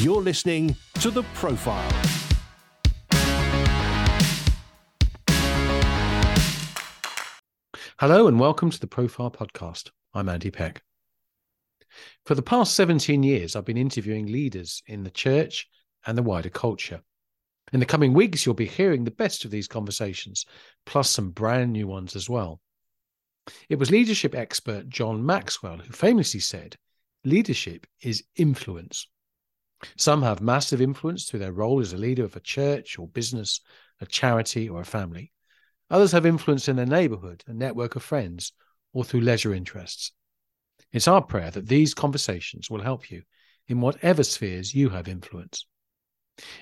You're listening to The Profile. Hello and welcome to the Profile Podcast. I'm Andy Peck. For the past 17 years, I've been interviewing leaders in the church and the wider culture. In the coming weeks, you'll be hearing the best of these conversations, plus some brand new ones as well. It was leadership expert John Maxwell who famously said, Leadership is influence. Some have massive influence through their role as a leader of a church or business, a charity, or a family. Others have influence in their neighborhood, a network of friends, or through leisure interests. It's our prayer that these conversations will help you in whatever spheres you have influence.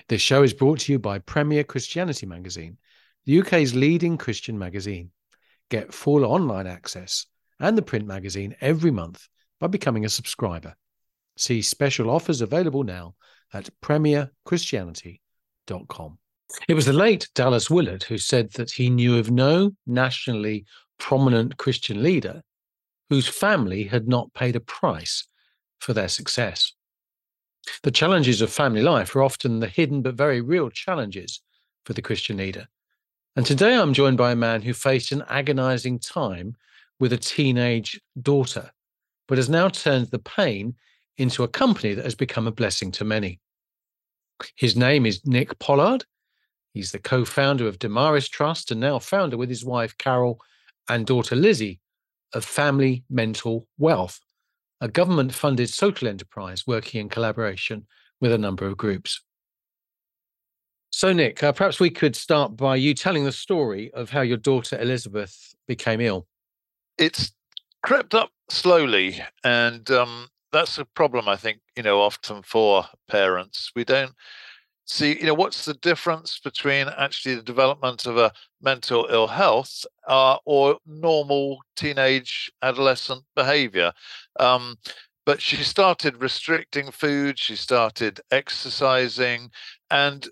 This show is brought to you by Premier Christianity Magazine, the UK's leading Christian magazine. Get full online access and the print magazine every month by becoming a subscriber. See special offers available now at premierchristianity.com. It was the late Dallas Willard who said that he knew of no nationally prominent Christian leader whose family had not paid a price for their success. The challenges of family life are often the hidden but very real challenges for the Christian leader. And today I'm joined by a man who faced an agonizing time with a teenage daughter, but has now turned the pain into a company that has become a blessing to many. His name is Nick Pollard. He's the co founder of Damaris Trust and now founder with his wife Carol and daughter Lizzie of Family Mental Wealth, a government funded social enterprise working in collaboration with a number of groups. So, Nick, uh, perhaps we could start by you telling the story of how your daughter Elizabeth became ill. It's crept up slowly, and um, that's a problem I think you know often for parents. We don't see you know what's the difference between actually the development of a mental ill health uh, or normal teenage adolescent behavior. Um, but she started restricting food. She started exercising, and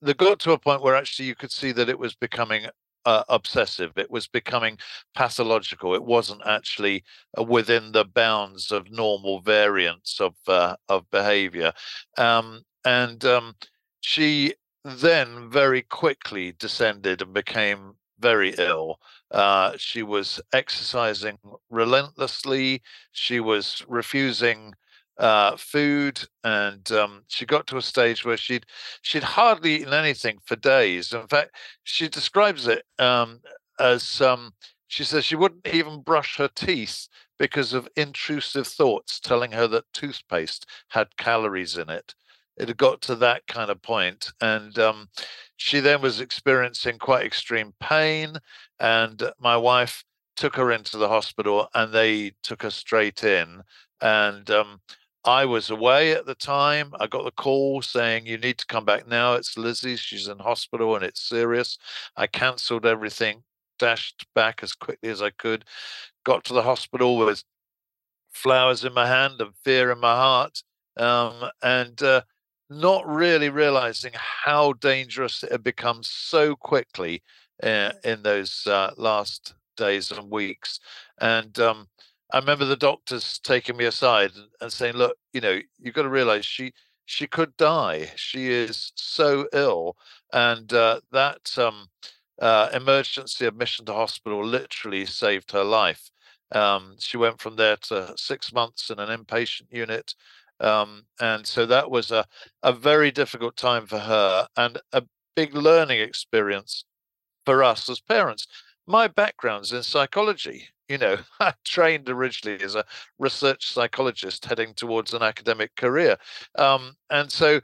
they got to a point where actually you could see that it was becoming uh, obsessive. It was becoming pathological. It wasn't actually uh, within the bounds of normal variants of uh, of behavior. Um, and um, she then very quickly descended and became very ill. Uh, she was exercising relentlessly. She was refusing uh, food, and um, she got to a stage where she'd she'd hardly eaten anything for days. In fact, she describes it um, as um, she says she wouldn't even brush her teeth because of intrusive thoughts telling her that toothpaste had calories in it. It had got to that kind of point, and um, she then was experiencing quite extreme pain. And my wife took her into the hospital, and they took her straight in. And um, I was away at the time. I got the call saying, You need to come back now. It's Lizzie. She's in hospital and it's serious. I cancelled everything, dashed back as quickly as I could, got to the hospital with flowers in my hand and fear in my heart, um, and uh, not really realizing how dangerous it had become so quickly uh, in those uh, last days and weeks. And um, I remember the doctors taking me aside and, saying, "Look, you know, you've got to realize she she could die. She is so ill, and uh, that um, uh, emergency admission to hospital literally saved her life. Um, she went from there to six months in an inpatient unit, um, and so that was a a very difficult time for her and a big learning experience for us as parents. My background's in psychology, you know, I trained originally as a research psychologist heading towards an academic career. Um, and so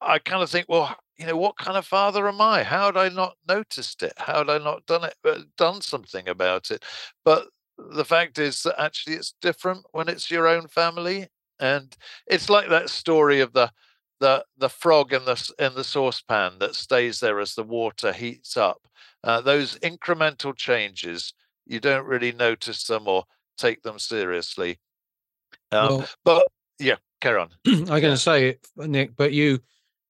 I kind of think, well, you know, what kind of father am I? How had I not noticed it? How had I not done it, uh, done something about it? But the fact is that actually it's different when it's your own family. And it's like that story of the the the frog in the in the saucepan that stays there as the water heats up. Uh, those incremental changes you don't really notice them or take them seriously. Um, well, but yeah, carry on. I'm going to say, Nick, but you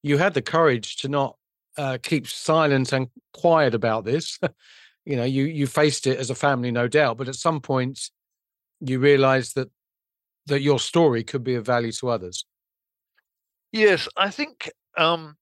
you had the courage to not uh, keep silent and quiet about this. you know, you you faced it as a family, no doubt, but at some point you realised that that your story could be of value to others. Yes, I think um,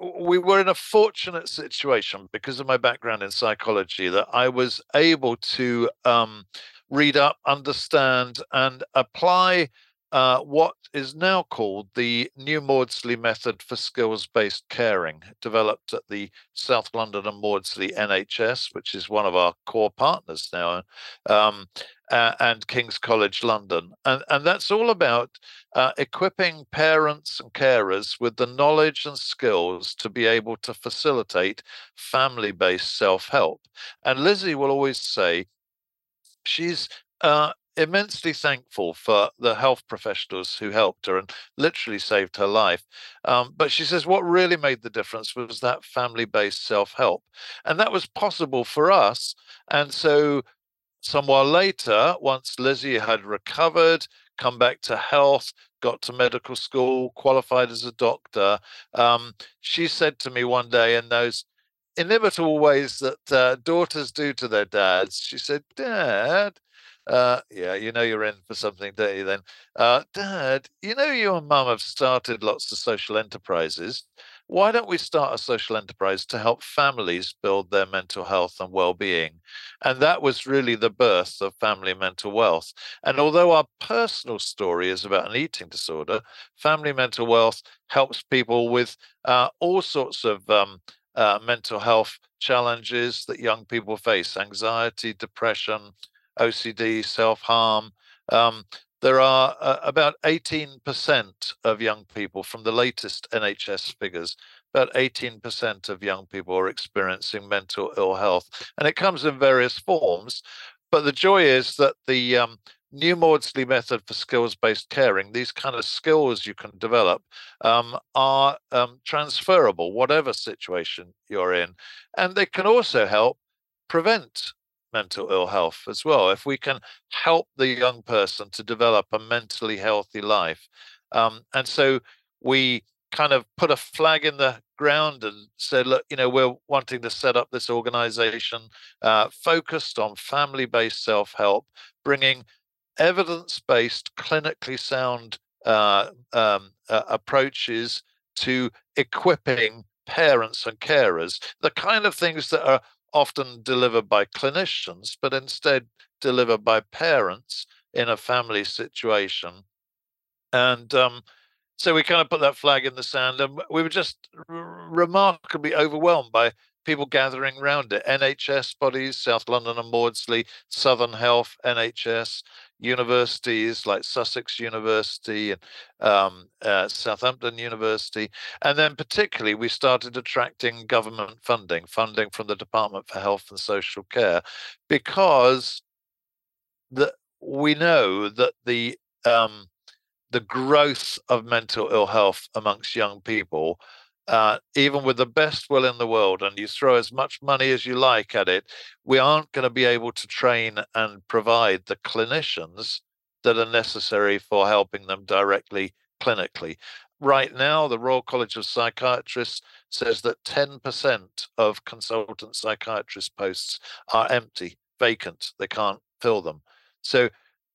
we were in a fortunate situation because of my background in psychology that I was able to um, read up, understand, and apply uh, what is now called the New Maudsley Method for Skills Based Caring, developed at the South London and Maudsley NHS, which is one of our core partners now, um, uh, and King's College London. And, and that's all about uh, equipping parents and carers with the knowledge and skills to be able to facilitate family based self help. And Lizzie will always say, she's uh, immensely thankful for the health professionals who helped her and literally saved her life. Um, but she says what really made the difference was that family based self help. And that was possible for us. And so, some while later, once Lizzie had recovered, come back to health, got to medical school, qualified as a doctor, um, she said to me one day in those inimitable ways that uh, daughters do to their dads, she said, Dad, uh, yeah, you know you're in for something, don't you? Then, uh, Dad, you know you and Mum have started lots of social enterprises. Why don't we start a social enterprise to help families build their mental health and well-being? And that was really the birth of Family Mental Wealth. And although our personal story is about an eating disorder, Family Mental Wealth helps people with uh, all sorts of um, uh, mental health challenges that young people face: anxiety, depression OCD, self harm. Um, there are uh, about 18% of young people from the latest NHS figures. About 18% of young people are experiencing mental ill health, and it comes in various forms. But the joy is that the um, new Maudsley method for skills based caring, these kind of skills you can develop, um, are um, transferable, whatever situation you're in. And they can also help prevent mental ill health as well. If we can help the young person to develop a mentally healthy life. Um, and so we kind of put a flag in the ground and said, look, you know, we're wanting to set up this organization uh, focused on family based self help, bringing evidence based, clinically sound uh, um, uh, approaches to equipping parents and carers, the kind of things that are often delivered by clinicians, but instead delivered by parents in a family situation. And um, so we kind of put that flag in the sand, and we were just r- remarkably overwhelmed by people gathering around it. NHS bodies, South London and Maudsley, Southern Health, NHS, universities like Sussex University and um, uh, Southampton University. And then, particularly, we started attracting government funding, funding from the Department for Health and Social Care, because the, we know that the um, the growth of mental ill health amongst young people uh, even with the best will in the world, and you throw as much money as you like at it, we aren't going to be able to train and provide the clinicians that are necessary for helping them directly clinically. Right now, the Royal College of Psychiatrists says that 10% of consultant psychiatrist posts are empty, vacant. They can't fill them. So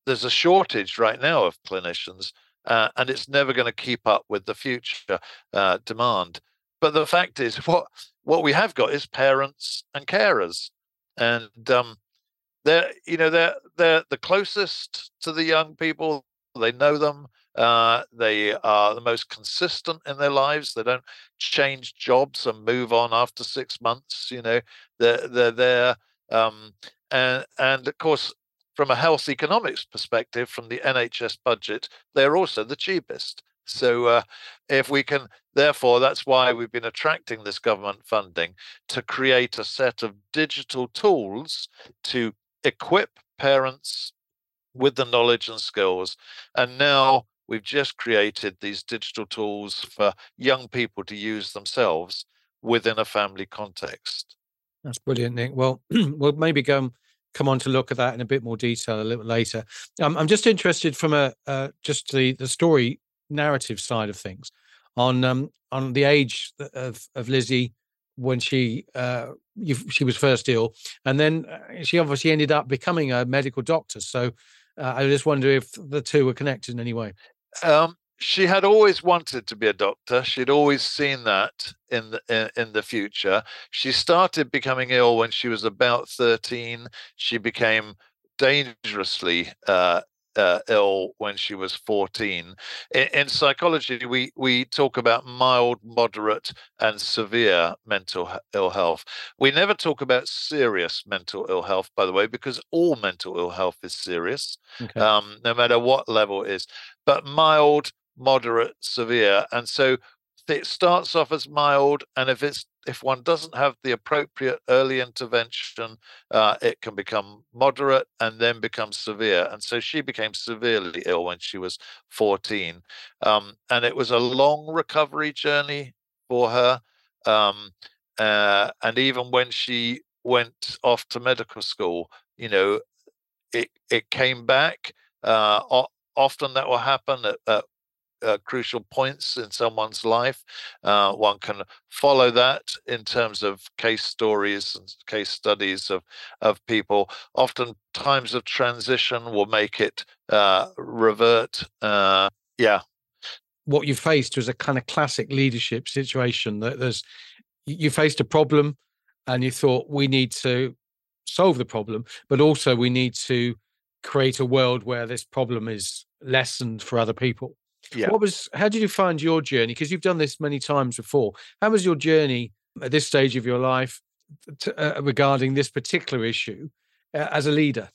there's a shortage right now of clinicians uh, and it's never going to keep up with the future uh, demand. But the fact is, what what we have got is parents and carers, and um, they're you know they're they're the closest to the young people. They know them. Uh, they are the most consistent in their lives. They don't change jobs and move on after six months. You know, they're they're there. Um, and and of course, from a health economics perspective, from the NHS budget, they're also the cheapest. So, uh, if we can, therefore, that's why we've been attracting this government funding to create a set of digital tools to equip parents with the knowledge and skills. And now we've just created these digital tools for young people to use themselves within a family context. That's brilliant, Nick. Well, we'll maybe go come on to look at that in a bit more detail a little later. Um, I'm just interested from a uh, just the the story narrative side of things on um, on the age of of Lizzie when she uh, you, she was first ill, and then uh, she obviously ended up becoming a medical doctor. So uh, I just wonder if the two were connected in any way. Um, she had always wanted to be a doctor. She'd always seen that in the in, in, the future. She started becoming ill when she was about 13. She became dangerously uh, uh, ill when she was 14. In, in, psychology, we we talk about mild, moderate, and severe mental ill health. We never talk about serious mental ill health, by the way, because all mental ill health is serious, okay. um, no matter what level it is. But mild, moderate, severe, and so it starts off as mild, and if it's if one doesn't have the appropriate early intervention, uh, it can become moderate and then become severe. And so she became severely ill when she was 14. Um, and it was a long recovery journey for her. Um, uh, and even when she went off to medical school, you know, it, it came back. Uh, often that will happen at, at uh, crucial points in someone's life. Uh, one can follow that in terms of case stories and case studies of, of people. Often times of transition will make it uh, revert. Uh, yeah. What you faced was a kind of classic leadership situation that there's you faced a problem and you thought we need to solve the problem, but also we need to create a world where this problem is lessened for other people. Yeah. What was? How did you find your journey? Because you've done this many times before. How was your journey at this stage of your life to, uh, regarding this particular issue uh, as a leader?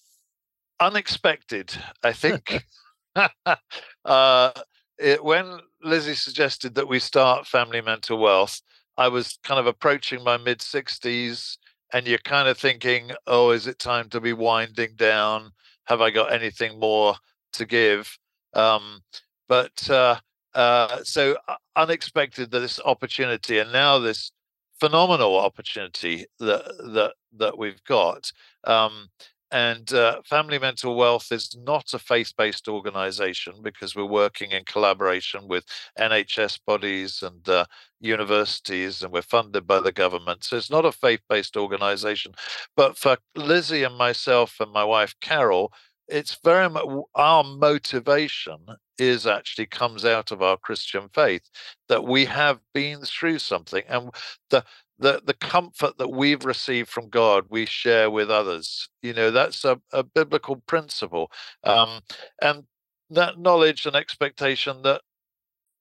Unexpected, I think. uh, it, when Lizzie suggested that we start Family Mental Wealth, I was kind of approaching my mid 60s, and you're kind of thinking, oh, is it time to be winding down? Have I got anything more to give? Um, but uh, uh, so uh, unexpected this opportunity and now this phenomenal opportunity that that that we've got. Um, and uh, Family Mental Wealth is not a faith based organization because we're working in collaboration with NHS bodies and uh, universities, and we're funded by the government. So it's not a faith based organization. But for Lizzie and myself and my wife, Carol, it's very much our motivation is actually comes out of our Christian faith that we have been through something and the the the comfort that we've received from God we share with others. You know that's a, a biblical principle, um, and that knowledge and expectation that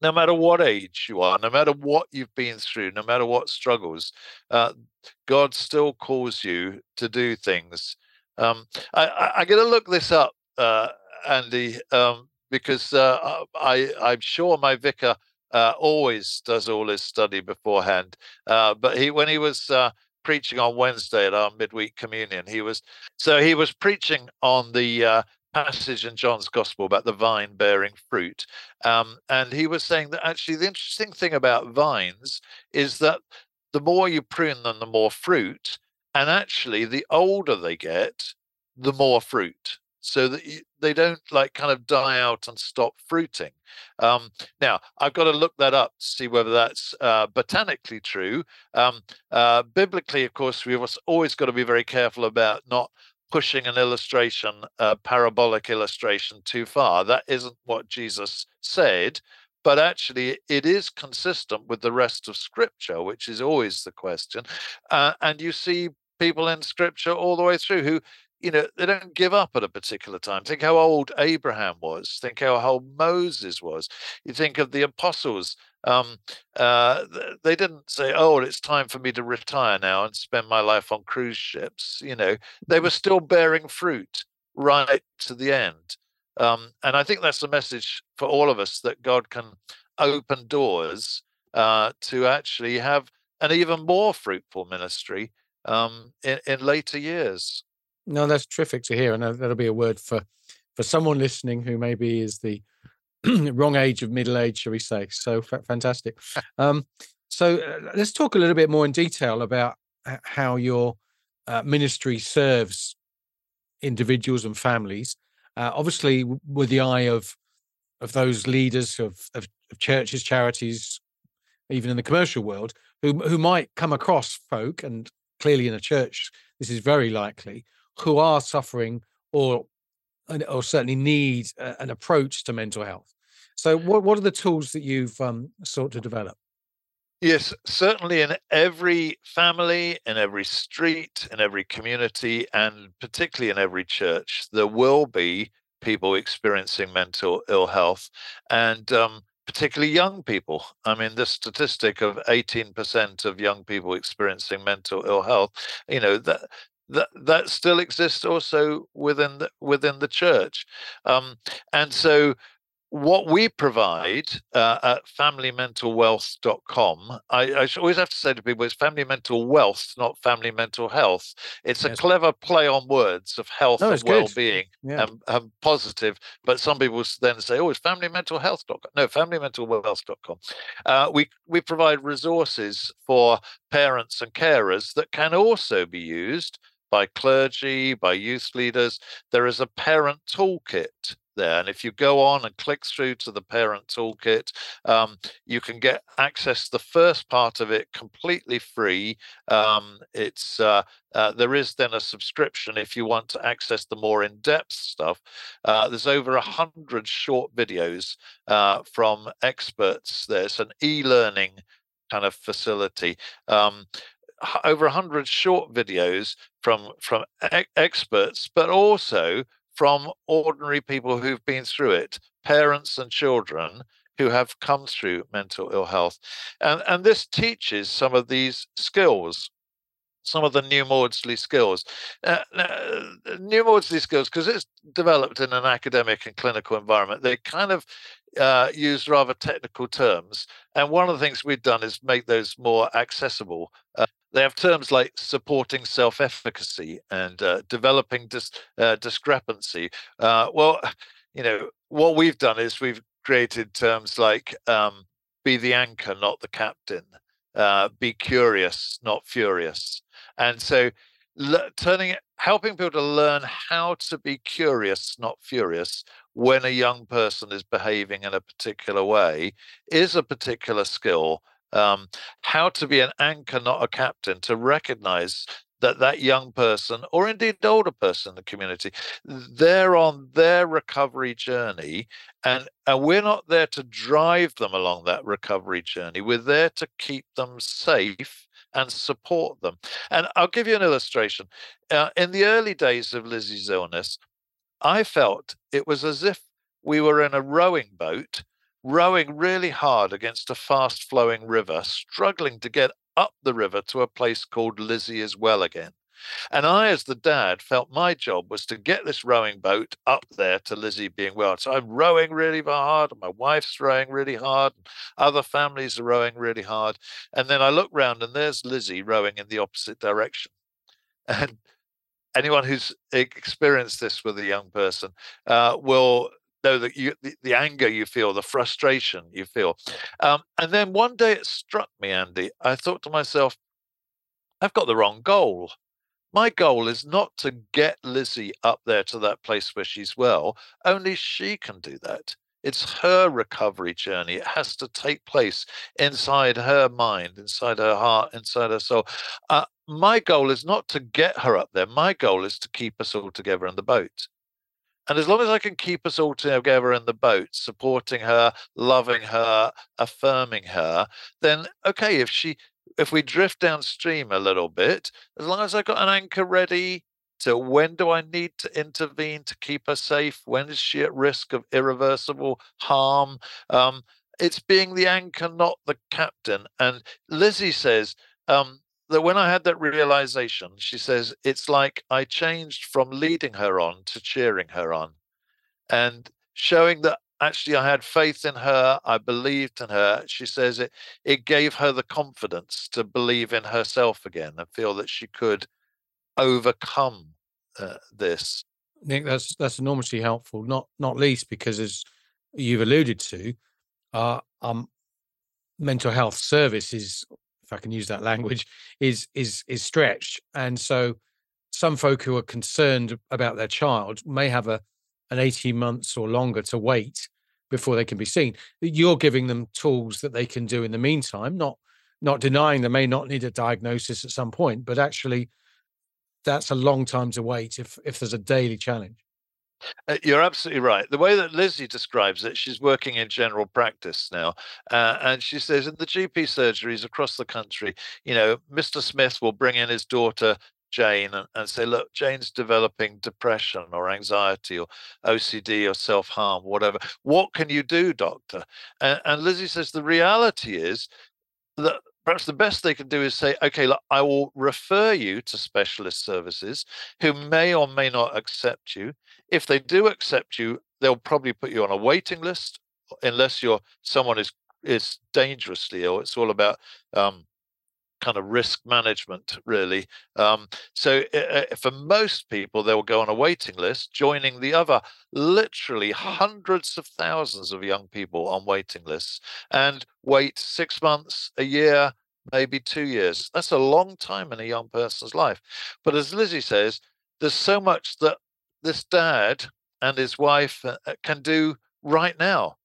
no matter what age you are, no matter what you've been through, no matter what struggles, uh, God still calls you to do things um, I, am going to look this up, uh, Andy, um, because uh, I, I'm sure my vicar uh, always does all his study beforehand. Uh, but he, when he was uh, preaching on Wednesday at our midweek communion, he was so he was preaching on the uh, passage in John's Gospel about the vine bearing fruit. Um, and he was saying that actually the interesting thing about vines is that the more you prune them, the more fruit. And actually, the older they get, the more fruit. So that they don't like kind of die out and stop fruiting. Um, now, I've got to look that up to see whether that's uh, botanically true. Um, uh, biblically, of course, we've always got to be very careful about not pushing an illustration, a parabolic illustration, too far. That isn't what Jesus said but actually it is consistent with the rest of scripture which is always the question uh, and you see people in scripture all the way through who you know they don't give up at a particular time. Think how old abraham was. Think how old moses was. You think of the apostles um, uh, they didn't say oh it's time for me to retire now and spend my life on cruise ships you know. They were still bearing fruit right to the end um, and i think that's the message for all of us that god can open doors uh, to actually have an even more fruitful ministry um, in, in later years. No, that's terrific to hear, and that'll be a word for for someone listening who maybe is the wrong age of middle age, shall we say? So f- fantastic. Um, so uh, let's talk a little bit more in detail about how your uh, ministry serves individuals and families. Uh, obviously, with the eye of of those leaders of, of, of churches, charities, even in the commercial world, who who might come across folk and clearly in a church, this is very likely, who are suffering or or certainly need an approach to mental health. So, what what are the tools that you've um, sought to develop? Yes, certainly in every family, in every street, in every community, and particularly in every church, there will be people experiencing mental ill health, and um, particularly young people. I mean, this statistic of 18% of young people experiencing mental ill health, you know, that that that still exists also within the within the church, um, and so what we provide uh, at familymentalwealth.com, I, I always have to say to people, it's family mental wealth, not family mental health. It's yes. a clever play on words of health no, and well-being yeah. and, and, positive. But some people then say, oh, it's familymentalhealth.com. No, familymentalwealth.com. Uh, we, we provide resources for parents and carers that can also be used by clergy, by youth leaders. There is a parent toolkit there. And if you go on and click through to the parent toolkit, um, you can get access to the first part of it completely free. Um, it's uh, uh, there is then a subscription if you want to access the more in-depth stuff. Uh, there's over a hundred short videos uh, from experts. There's an e-learning kind of facility. Um, over 100 short videos from from e- experts but also from ordinary people who've been through it, parents and children who have come through mental ill health. And, and this teaches some of these skills, some of the new Maudsley skills. Uh, new Maudsley skills, because it's developed in an academic and clinical environment, they kind of uh, use rather technical terms. And one of the things we've done is make those more accessible. Uh, they have terms like supporting self-efficacy and uh, developing dis- uh, discrepancy. Uh, well, you know, what we've done is we've created terms like um, be the anchor, not the captain. Uh, be curious, not furious. And so, le- turning helping people to learn how to be curious, not furious, when a young person is behaving in a particular way, is a particular skill um, how to be an anchor, not a captain, to recognize that that young person or indeed older person in the community they're on their recovery journey and and we're not there to drive them along that recovery journey. We're there to keep them safe and support them. And i'll give you an illustration. Uh, in the early days of lizzie's illness i felt it was as if we were in a rowing boat rowing really hard against a fast flowing river, struggling to get up the river to a place called Lizzie is well again. And I, as the dad, felt my job was to get this rowing boat up there to Lizzie being well. So I'm rowing really hard, and my wife's rowing really hard, and other families are rowing really hard. And then I look round, and there's Lizzie rowing in the opposite direction. And anyone who's experienced this with a young person uh, will that you the, the, anger you feel the frustration you feel. Um, and then one day it struck me andy i thought to myself i've got the wrong goal. My goal is not to get lizzie up there to that place where she's well. Only she can do that. It's her recovery journey. It has to take place inside her mind inside her heart inside her soul. Uh, my goal is not to get her up there. My goal is to keep us all together in the boat and as long as I can keep us all together in the boat, supporting her, loving her, affirming her, then okay, if she if we drift downstream a little bit, as long as I've got an anchor ready to when do I need to intervene to keep her safe? When is she at risk of irreversible harm? Um, it's being the anchor, not the captain. And Lizzie says, um, that when I had that realization, she says, it's like I changed from leading her on to cheering her on and showing that actually I had faith in her, I believed in her. She says it it gave her the confidence to believe in herself again and feel that she could overcome uh, this. Nick, that's that's enormously helpful. Not not least because as you've alluded to, uh, um, mental health service is if I can use that language, is is is stretched. And so some folk who are concerned about their child may have a an 18 months or longer to wait before they can be seen. You're giving them tools that they can do in the meantime, not not denying they may not need a diagnosis at some point, but actually that's a long time to wait if if there's a daily challenge. Uh, you're absolutely right. The way that Lizzie describes it, she's working in general practice now, uh, and she says in the GP surgeries across the country, you know, Mr. Smith will bring in his daughter Jane and, and, say, look, Jane's developing depression or anxiety or OCD or self harm, whatever. What can you do, doctor? And, and, Lizzie says the reality is that perhaps the best they can do is say, okay, look, I will refer you to specialist services who may or may not accept you. If they do accept you, they'll probably put you on a waiting list unless you're someone is is dangerously ill. It's all about um, kind of risk management, really. Um, so uh, for most people, they will go on a waiting list, joining the other literally hundreds of thousands of young people on waiting lists, and wait six months, a year, maybe two years. That's a long time in a young person's life. But as Lizzie says, there's so much that this dad and his wife uh, can do right now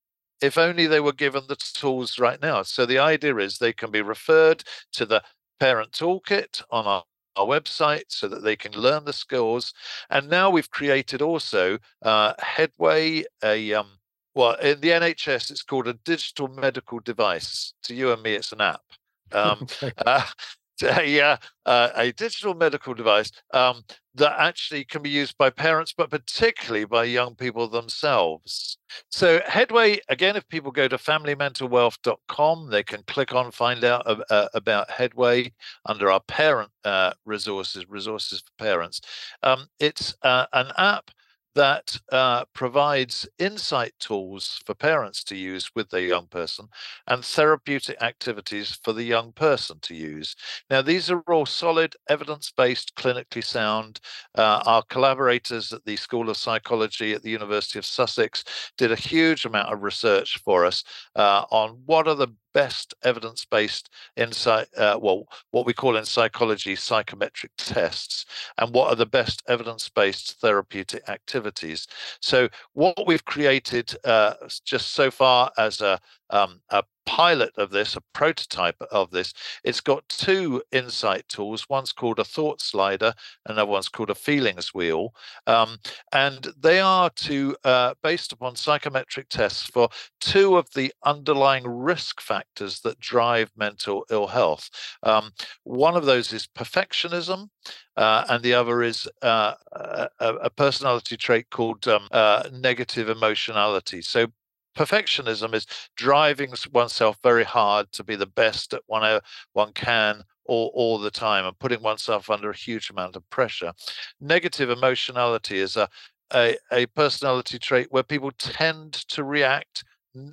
if only they were given the tools right now. So the idea is they can be referred to the parent toolkit on our, our website so that they can learn the skills. And now we've created also uh, Headway, a um, well, in the NHS, it's called a digital medical device. To you and me, it's an app. Um, uh, a, uh, a digital medical device um, that actually can be used by parents, but particularly by young people themselves. So, Headway, again, if people go to familymentalwealth.com, they can click on find out uh, about Headway under our parent uh, resources, resources for parents. Um, it's uh, an app that uh, provides insight tools for parents to use with their young person and therapeutic activities for the young person to use. Now, these are all solid, evidence based, clinically sound. Uh, our collaborators at the School of Psychology at the University of Sussex did a huge amount of research for us uh, on what are the best evidence-based insight, uh, well, what we call in psychology psychometric tests, and what are the best evidence-based therapeutic activities. So what we've created uh, just so far as a, um, a pilot of this, a prototype of this. It's got two insight tools. One's called a thought slider, another one's called a feelings wheel. Um, and they are to, uh, based upon psychometric tests for two of the underlying risk factors that drive mental ill health. Um, one of those is perfectionism. Uh, and the other is uh, a, a, personality trait called um, uh, negative emotionality. So perfectionism is driving oneself very hard to be the best at one one can all, all the time and putting oneself under a huge amount of pressure. Negative emotionality is a, a, a personality trait where people tend to react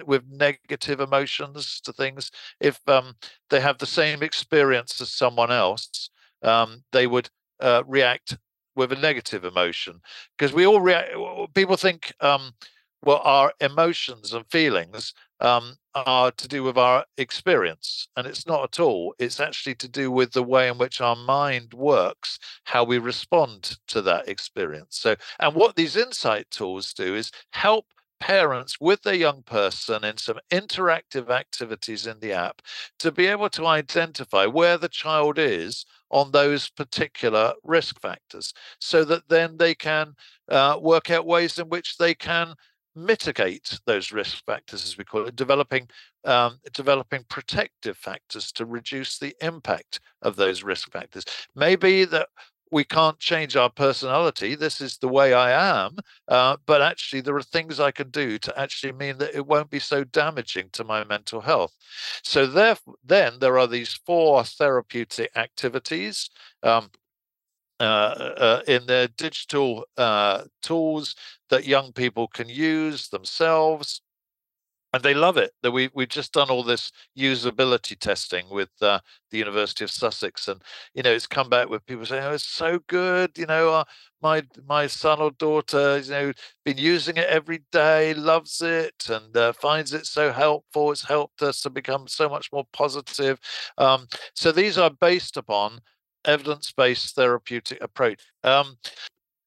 with negative emotions to things. If um, they have the same experience as someone else, um, they would uh, react with a negative emotion because we all react. People think um, well, our emotions and feelings um, are to do with our experience. And it's not at all. It's actually to do with the way in which our mind works, how we respond to that experience. So, and what these insight tools do is help parents with their young person in some interactive activities in the app to be able to identify where the child is on those particular risk factors so that then they can uh, work out ways in which they can mitigate those risk factors, as we call it, developing um, developing protective factors to reduce the impact of those risk factors. Maybe that we can't change our personality. This is the way I am. Uh, but actually, there are things I can do to actually mean that it won't be so damaging to my mental health. So, therefore, then there are these four therapeutic activities. Um, uh, uh, in their digital uh, tools that young people can use themselves. And they love it that we we've just done all this usability testing with uh, the university of sussex. And you know it's come back with people saying oh it's so good you know uh, my my son or daughter you know been using it every day loves it and uh, finds it so helpful it's helped us to become so much more positive. Um, so these are based upon evidence-based therapeutic approach. Um,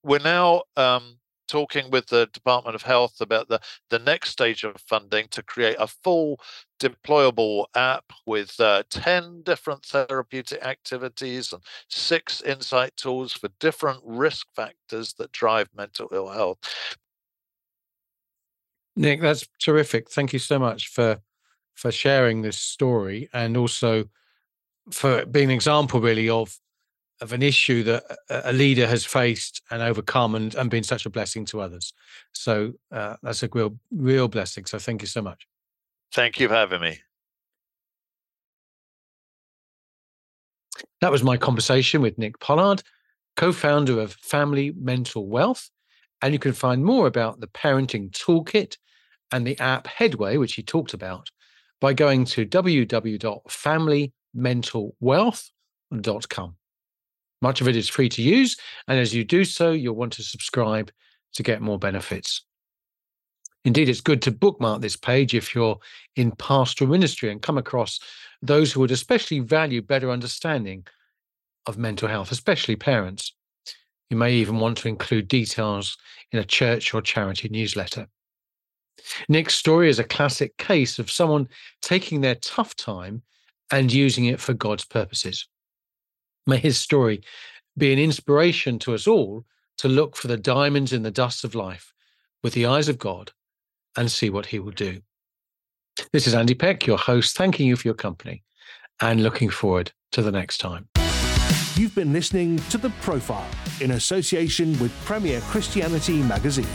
we're now um, talking with the Department of Health about the, the next stage of funding to create a full deployable app with uh, 10 different therapeutic activities and six insight tools for different risk factors that drive mental ill health. Nick, that's terrific. Thank you so much for for sharing this story and also for being an example really of of an issue that a leader has faced and overcome and, and been such a blessing to others. So uh, that's a real, real blessing. So thank you so much. Thank you for having me. That was my conversation with Nick Pollard, co founder of Family Mental Wealth. And you can find more about the parenting toolkit and the app Headway, which he talked about, by going to www.familymentalwealth.com. Much of it is free to use. And as you do so, you'll want to subscribe to get more benefits. Indeed, it's good to bookmark this page if you're in pastoral ministry and come across those who would especially value better understanding of mental health, especially parents. You may even want to include details in a church or charity newsletter. Nick's story is a classic case of someone taking their tough time and using it for God's purposes. May his story be an inspiration to us all to look for the diamonds in the dust of life with the eyes of God and see what he will do. This is Andy Peck, your host, thanking you for your company and looking forward to the next time. You've been listening to The Profile in association with Premier Christianity Magazine.